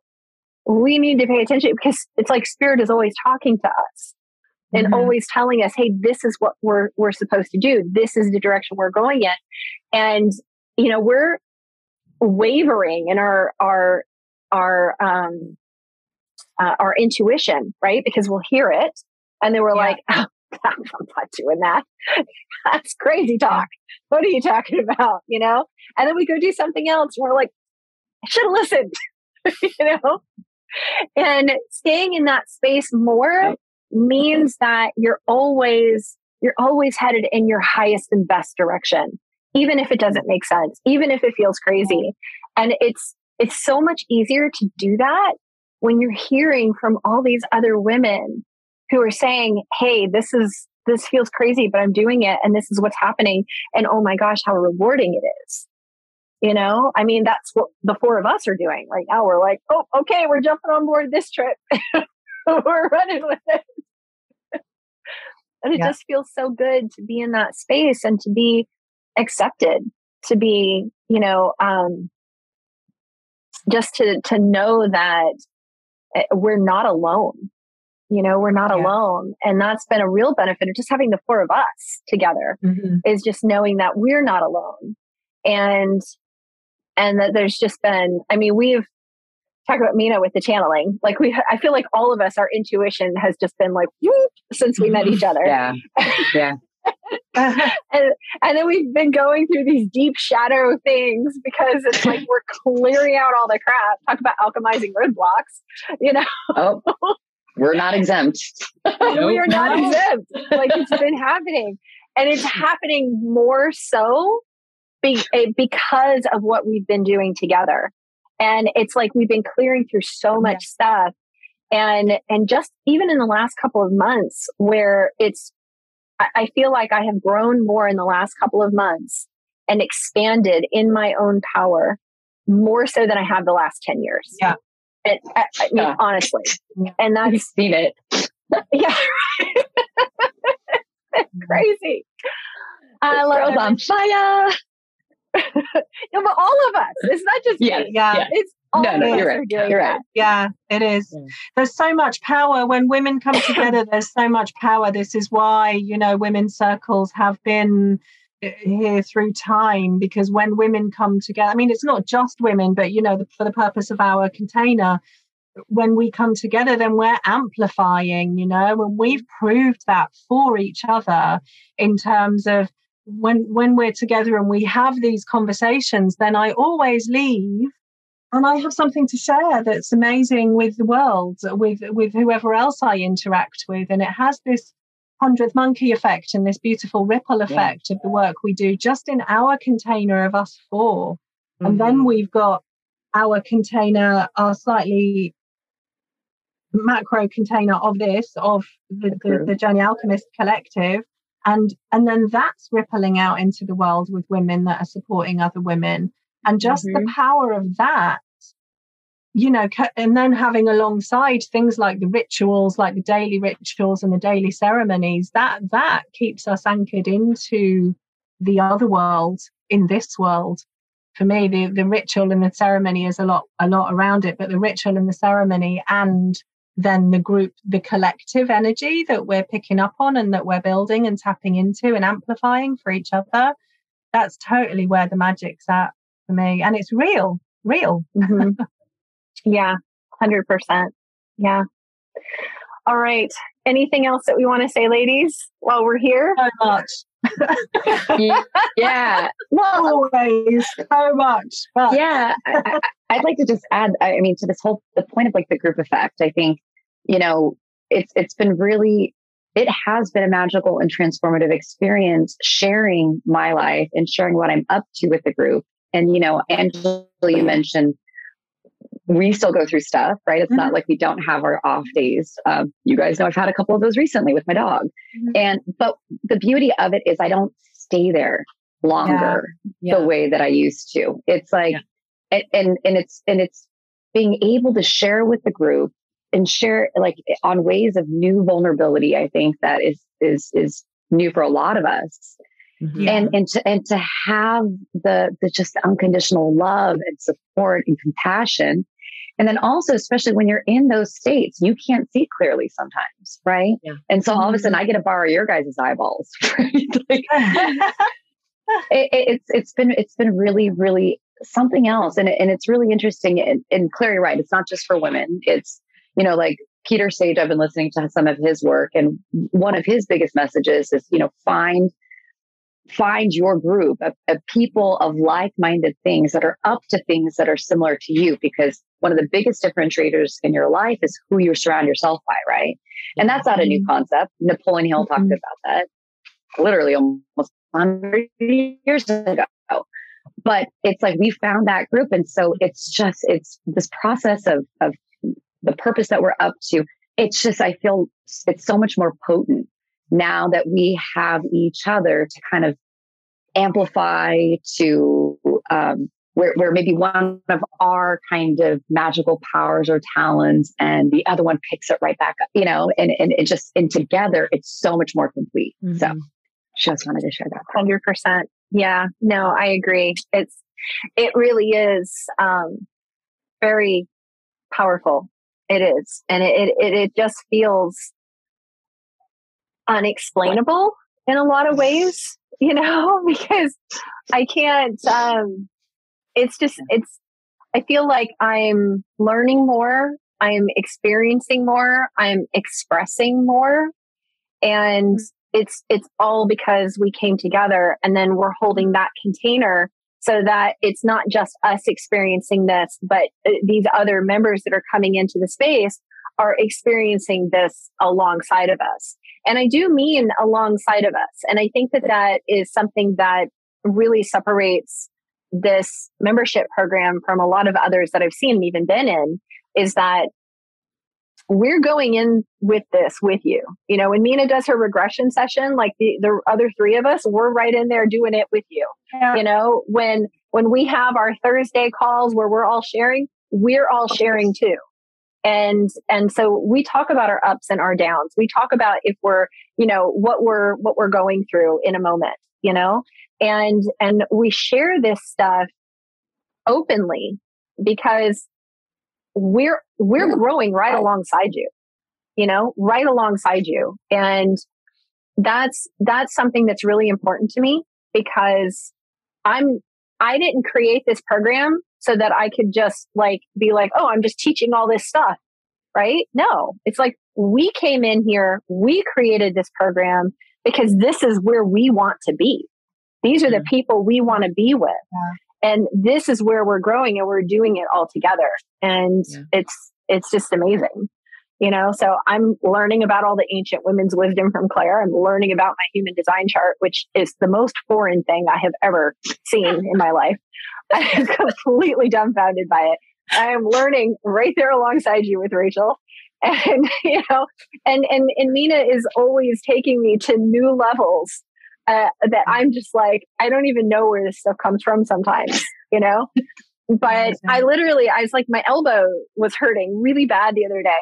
we need to pay attention because it's like spirit is always talking to us and mm-hmm. always telling us hey this is what we're we're supposed to do this is the direction we're going in and you know, we're wavering in our, our, our, um, uh, our intuition, right? Because we'll hear it and then we're yeah. like, oh, I'm not doing that. That's crazy talk. What are you talking about? You know? And then we go do something else. And we're like, I should have listened, you know? And staying in that space more means that you're always, you're always headed in your highest and best direction even if it doesn't make sense, even if it feels crazy. And it's, it's so much easier to do that when you're hearing from all these other women who are saying, Hey, this is, this feels crazy, but I'm doing it. And this is what's happening. And oh my gosh, how rewarding it is. You know, I mean, that's what the four of us are doing right now. We're like, Oh, okay, we're jumping on board this trip. we're running with it. and it yeah. just feels so good to be in that space and to be accepted to be you know um just to to know that we're not alone. You know we're not yeah. alone. And that's been a real benefit of just having the four of us together mm-hmm. is just knowing that we're not alone. And and that there's just been i mean we've talked about meena with the channeling. Like we i feel like all of us our intuition has just been like whoop since we met each other. Yeah. Yeah and, and then we've been going through these deep shadow things because it's like we're clearing out all the crap. Talk about alchemizing roadblocks, you know. Oh, we're not exempt. we are not exempt. Like it's been happening. And it's happening more so be, eh, because of what we've been doing together. And it's like we've been clearing through so much yeah. stuff. And and just even in the last couple of months where it's I feel like I have grown more in the last couple of months and expanded in my own power more so than I have the last 10 years. Yeah. I, I mean, yeah. honestly. And that's You've seen it. yeah. Crazy. I love on fire. no, but all of us. It's not just yeah, me. Yeah. yeah. It's all no, no, you're right. You're right. Yeah, it is. Yeah. There's so much power when women come together. there's so much power. This is why you know women's circles have been eh, here through time because when women come together, I mean, it's not just women, but you know, the, for the purpose of our container, when we come together, then we're amplifying. You know, and we've proved that for each other in terms of when when we're together and we have these conversations then i always leave and I have something to share that's amazing with the world, with with whoever else I interact with, and it has this hundredth monkey effect and this beautiful ripple effect yeah. of the work we do just in our container of us 4 mm-hmm. And then mm-hmm. we've got our container, our slightly macro container of this, of the, the, the Journey Alchemist collective. And, and then that's rippling out into the world with women that are supporting other women. And just mm-hmm. the power of that you know, and then having alongside things like the rituals, like the daily rituals and the daily ceremonies, that that keeps us anchored into the other world in this world. For me, the, the ritual and the ceremony is a lot a lot around it, but the ritual and the ceremony and then the group, the collective energy that we're picking up on and that we're building and tapping into and amplifying for each other, that's totally where the magic's at for me. And it's real, real. Mm-hmm. Yeah, 100%. Yeah. All right. Anything else that we want to say, ladies, while we're here? So much. yeah. Well, always so much. But. Yeah. I, would like to just add, I mean, to this whole, the point of like the group effect, I think, you know, it's, it's been really, it has been a magical and transformative experience sharing my life and sharing what I'm up to with the group. And, you know, Angela, you mentioned we still go through stuff, right? It's mm-hmm. not like we don't have our off days. Um, you guys know I've had a couple of those recently with my dog. Mm-hmm. And, but the beauty of it is I don't stay there longer yeah. Yeah. the way that I used to. It's like, yeah. and, and, and it's, and it's being able to share with the group and share like on ways of new vulnerability. I think that is, is, is new for a lot of us. Mm-hmm. And and to and to have the the just unconditional love and support and compassion and then also, especially when you're in those states, you can't see clearly sometimes, right? Yeah. And so all of a sudden, mm-hmm. I get to borrow your guys' eyeballs, right? like, it, it's it's been it's been really really something else, and and it's really interesting. And, and Clary, right? It's not just for women. It's you know like Peter Sage. I've been listening to some of his work, and one of his biggest messages is you know find find your group of, of people of like-minded things that are up to things that are similar to you because one of the biggest differentiators in your life is who you surround yourself by right and that's not a new mm-hmm. concept napoleon hill mm-hmm. talked about that literally almost 100 years ago but it's like we found that group and so it's just it's this process of of the purpose that we're up to it's just i feel it's so much more potent now that we have each other to kind of amplify to um, where, where maybe one of our kind of magical powers or talents and the other one picks it right back up, you know, and, and it just, and together it's so much more complete. Mm-hmm. So just wanted to share that. 100%. Yeah, no, I agree. It's, it really is um, very powerful. It is. And it, it, it just feels unexplainable in a lot of ways, you know, because I can't, um, it's just, it's, I feel like I'm learning more, I'm experiencing more, I'm expressing more. And it's, it's all because we came together and then we're holding that container so that it's not just us experiencing this, but uh, these other members that are coming into the space are experiencing this alongside of us. And I do mean alongside of us. And I think that that is something that really separates this membership program from a lot of others that I've seen and even been in is that we're going in with this with you. You know, when Meena does her regression session, like the, the other three of us, we're right in there doing it with you. Yeah. You know, when when we have our Thursday calls where we're all sharing, we're all sharing too and and so we talk about our ups and our downs. We talk about if we're you know what we're what we're going through in a moment you know? And and we share this stuff openly because we're we're growing right. alongside you you know? Right alongside you. And that's that's something that's really important to me because i'm i didn't create this program so that I could just like be like, oh, I'm just teaching all this stuff. Right? No, it's like we came in here, we created this program because this is where we want to be. These are the mm-hmm. people we want to be with. Yeah. And this is where we're growing and we're doing it all together. And yeah. it's, it's just amazing. You know? So i'm learning about all the ancient women's wisdom from clare. I'm learning about my human design chart which is the most foreign thing i have ever seen in my life. I'm completely dumbfounded by it. I am learning right there alongside you with rachael. And you know and and and meena is always taking me to new levels uh, that i'm just like i don't even know where this stuff comes from sometimes you know? But i literally i was like my elbow was hurting really bad the other day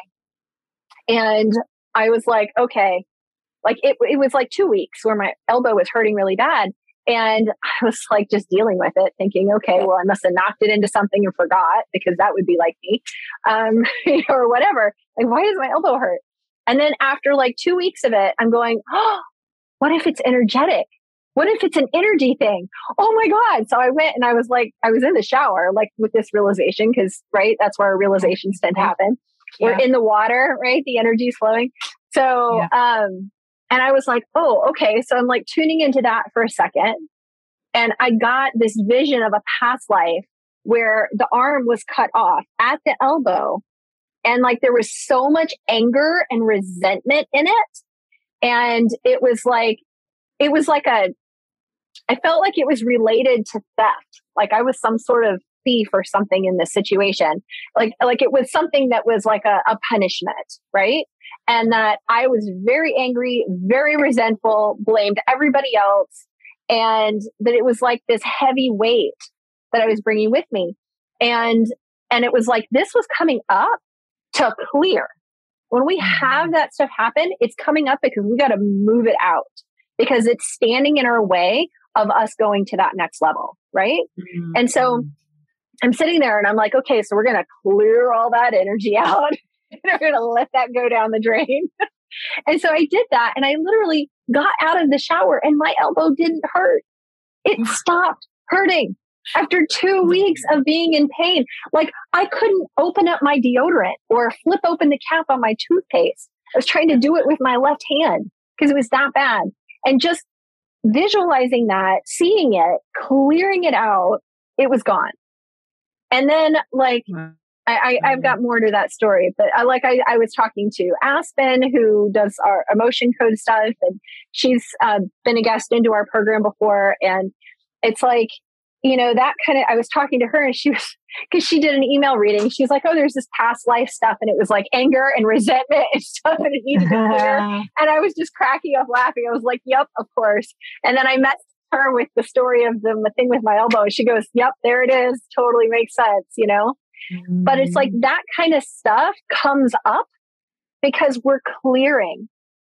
and I was like, okay, like it, it was like two weeks where my elbow was hurting really bad. And I was like just dealing with it, thinking, okay, well, I must have knocked it into something and forgot because that would be like me, um, or whatever. Like, why does my elbow hurt? And then after like two weeks of it, I'm going, oh, what if it's energetic? What if it's an energy thing? Oh my God. So I went and I was like, I was in the shower, like with this realization, because, right, that's where realizations tend to happen we're in the water, right? The energy is flowing. So, yeah. um, and I was like, oh, okay. So I'm like tuning into that for a second. And I got this vision of a past life where the arm was cut off at the elbow. And like there was so much anger and resentment in it. And it was like, it was like a, I felt like it was related to theft. Like I was some sort of thief or something in this situation. Like, like it was something that was like a, a punishment, right? And that I was very angry, very resentful, blamed everybody else. And that it was like this heavy weight that I was bringing with me. And, and it was like, this was coming up to clear. When we have mm-hmm. that stuff happen, it's coming up because we got to move it out because it's standing in our way of us going to that next level. Right. Mm-hmm. And so I'm sitting there and I'm like, okay, so we're going to clear all that energy out and we're going to let that go down the drain. and so I did that and I literally got out of the shower and my elbow didn't hurt. It stopped hurting after two weeks of being in pain. Like I couldn't open up my deodorant or flip open the cap on my toothpaste. I was trying to do it with my left hand because it was that bad. And just visualizing that, seeing it, clearing it out, it was gone. And then like mm. I, I, have mm-hmm. got more to that story, but I like I, I was talking to Aspen, who does our emotion code stuff, and she's uh, been a guest into our program before, and it's like you know that kind of. I was talking to her, and she was because she did an email reading. She's like, "Oh, there's this past life stuff," and it was like anger and resentment and stuff, and it needed to clear. and I was just cracking up laughing. I was like, "Yep, of course." And then I met her with the story of the thing with my elbow. She goes, Yep, there it is. Totally makes sense, you know? Mm-hmm. But it's like mm. that kind of stuff comes up because we're clearing.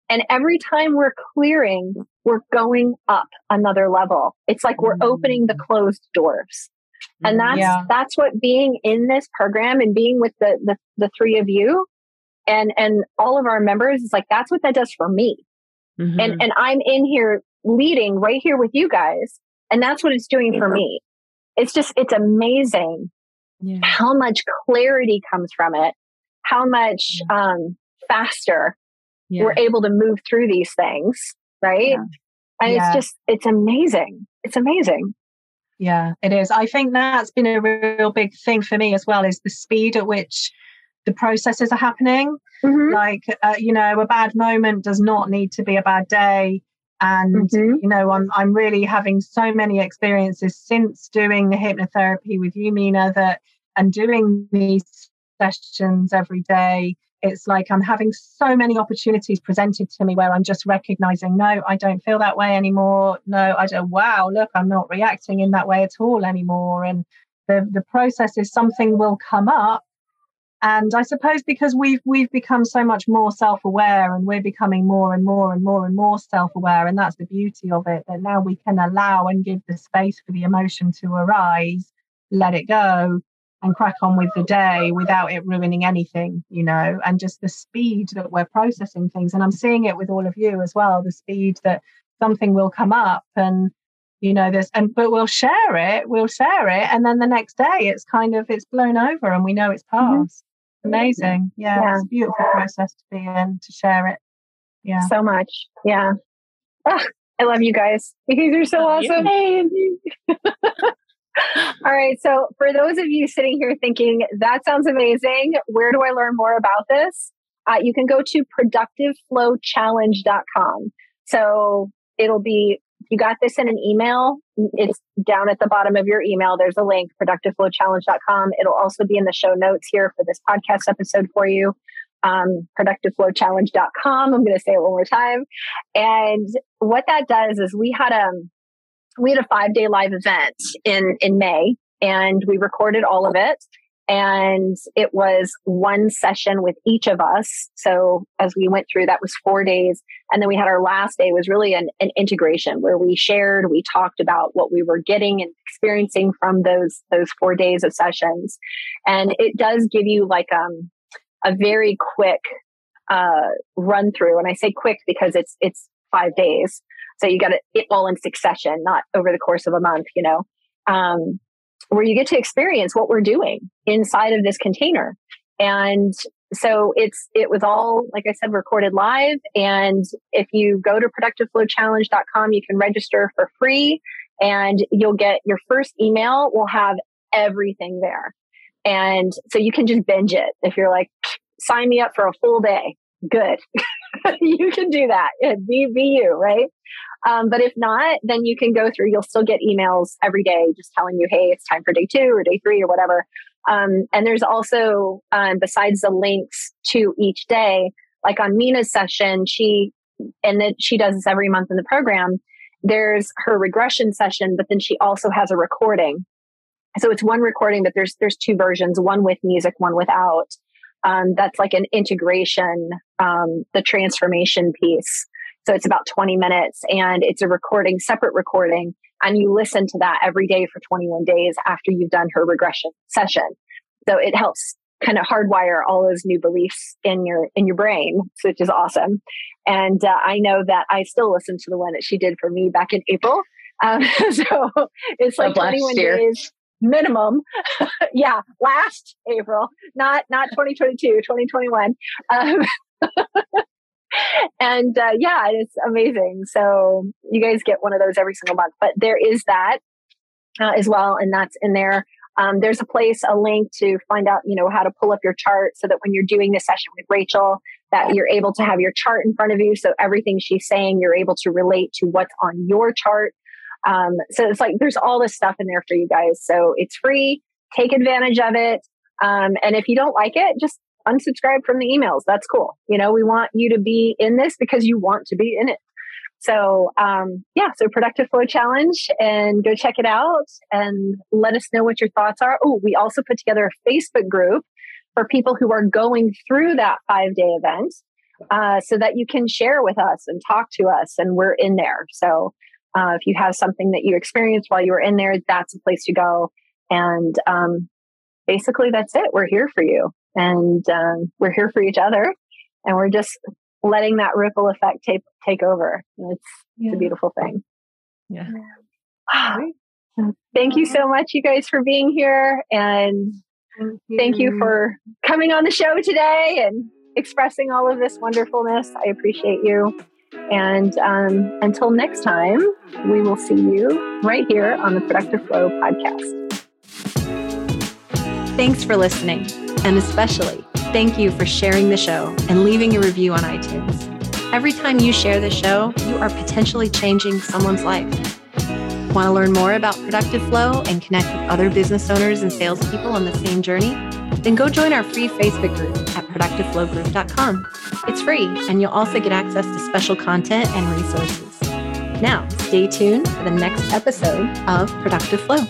And every time we're clearing, we're going up another level. It's like we're opening the mm. closed doors. And mm, that's yeah. that's what being in this program and being with the, the the three of you and and all of our members is like that's what that does for me. Mm-hmm. And and I'm in here leading right here with you guys. And that's what it's doing for me. It's just, it's amazing yeah. how much clarity comes from it, how much um, faster yeah. we're able to move through these things. Right. Yeah. And it's just, it's amazing. It's amazing. Yeah, it is. I think that's been a real big thing for me as well is the speed at which the processes are happening. Mm-hmm. Like, uh, you know, a bad moment does not need to be a bad day and mm-hmm. you know I'm I'm really having so many experiences since doing the hypnotherapy with you Meena that and doing these sessions every day it's like I'm having so many opportunities presented to me where I'm just recognizing no I don't feel that way anymore no I don't wow look I'm not reacting in that way at all anymore and the the process is something will come up and I suppose because we've we've become so much more self-aware and we're becoming more and more and more and more self-aware and that's the beauty of it that now we can allow and give the space for the emotion to arise let it go and crack on with the day without it ruining anything you know and just the speed that we're processing things and i'm seeing it with all of you as well the speed that something will come up and you know this and but we'll share it we'll share it and then the next day it's kind of it's blown over and we know it's mm-hmm. Amazing. Yeah, yeah, it's a beautiful process to be in to share it. Yeah. So much. Yeah. Oh, i love you guys. You guys are so awesome. All right so for those of you sitting here thinking that sounds amazing. Where do i learn more about this? Uh, you can go to productiveflowchallenge.com. So it'll be, you got this in an email. It's down at the bottom of your email. There's a link, productiveflowchallenge.com. It'll also be in the show notes here for this podcast episode for you. Um, productiveflowchallenge.com. I'm going to say it one more time. And what that does is we had a, we had a five day live event in, in May and we recorded all of it and it was one session with each of us. So as we went through, that was four days. And then we had our last day was really an, an integration where we shared, we talked about what we were getting and experiencing from those, those four days of sessions. And it does give you like, um, a very quick, uh, run through. And I say quick because it's, it's five days. So you got it all in succession, not over the course of a month, you know. Um, where you get to experience what we're doing inside of this container. And so it's it was all like I said recorded live and if you go to productiveflowchallenge.com you can register for free and you'll get your first email will have everything there. And so you can just binge it if you're like sign me up for a full day. Good. you can do that. Be, be you, right? Um, but if not, then you can go through, you'll still get emails every day just telling you, hey, it's time for day two or day three or whatever. Um, and there's also, um, besides the links to each day, like on Meena's session, she, and then she does this every month in the program. There's her regression session, but then she also has a recording. So it's one recording, but there's, there's two versions, one with music, one without. Um, that's like an integration, um, the transformation piece. So it's about 20 minutes and it's a recording, separate recording. And you listen to that every day for 21 days after you've done her regression session. So it helps kind of hardwire all those new beliefs in your in your brain which is awesome and uh, i know that i still listen to the one that she did for me back in april um, so it's like 21 year. days minimum yeah last april not not 2022 2021 um, and uh, yeah, it's amazing. So you guys get one of those every single month. But there is that uh, as well, and that's in there. Um, there's a place, a link to find out, you know, how to pull up your chart so that when you're doing the session with Rachael, that you're able to have your chart in front of you. So everything she's saying, you're able to relate to what's on your chart. Um, so it's like there's all this stuff in there for you guys. So it's free. Take advantage of it. Um, and if you don't like it, just unsubscribe from the emails. That's cool. You know, we want you to be in this because you want to be in it. So, um, yeah, so Productive Flow Challenge and go check it out and let us know what your thoughts are. Oh, we also put together a Facebook group for people who are going through that five day event uh, so that you can share with us and talk to us, and we're in there. So, uh, if you have something that you experienced while you were in there, that's a place to go. And um, basically, that's it. We're here for you and um, we're here for each other and we're just letting that ripple effect take take over. It's, yeah. it's a beautiful thing. Yeah. Thank you so much you guys for being here and thank you. thank you. for coming on the show today and expressing all of this wonderfulness. I appreciate you. And um, until next time we will see you right here on the productive flow podcast. Thanks for listening and especially, thank you for sharing the show and leaving a review on iTunes. Every time you share the show, you are potentially changing someone's life. Want to learn more about Productive Flow and connect with other business owners and salespeople on the same journey? Then go join our free Facebook group at productiveflowgroup.com. It's free, and you'll also get access to special content and resources. Now, stay tuned for the next episode of Productive Flow.